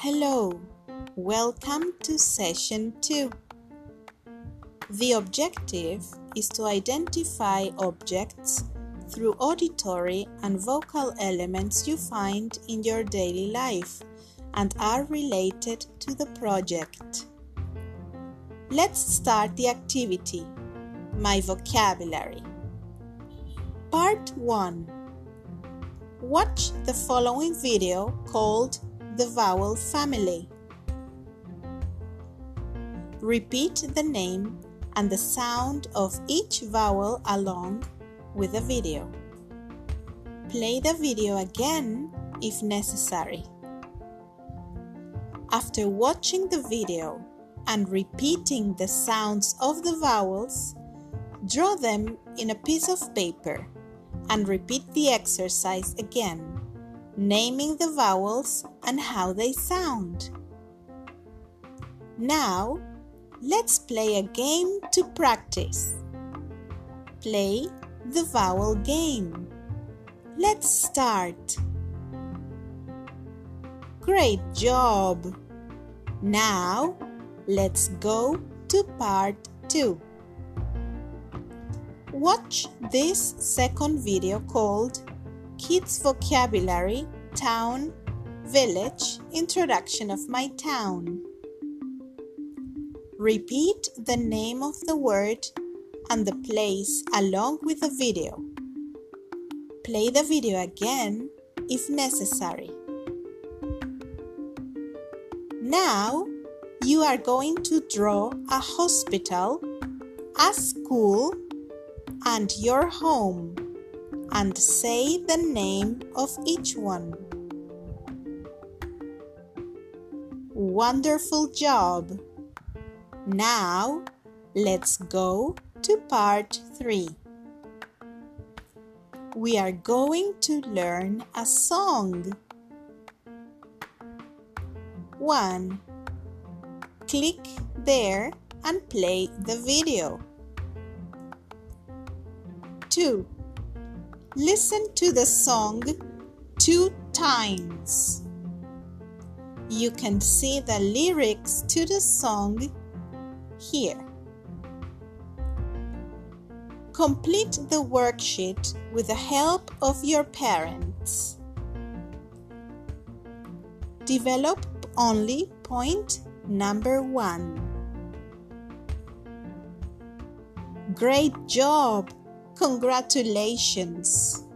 Hello, welcome to session 2. The objective is to identify objects through auditory and vocal elements you find in your daily life and are related to the project. Let's start the activity. My vocabulary. Part 1 Watch the following video called The Vowel Family. Repeat the name and the sound of each vowel along with the video. Play the video again if necessary. After watching the video and repeating the sounds of the vowels, draw them in a piece of paper and repeat the exercise again, naming the vowels and how they sound. Now, let's play a game to practice. Play the vowel game. Let's start. Great job! Now, let's go to part 2. Watch this second video called Kids Vocabulary Town Village Introduction of My Town. Repeat the name of the word and the place along with the video. Play the video again if necessary. Now you are going to draw a hospital, a school, and your home and say the name of each one. Wonderful job! Now let's go to part 3. We are going to learn a song. 1. Click there and play the video. 2. Listen to the song two times. You can see the lyrics to the song here. Complete the worksheet with the help of your parents. Develop only point number one. Great job! Congratulations!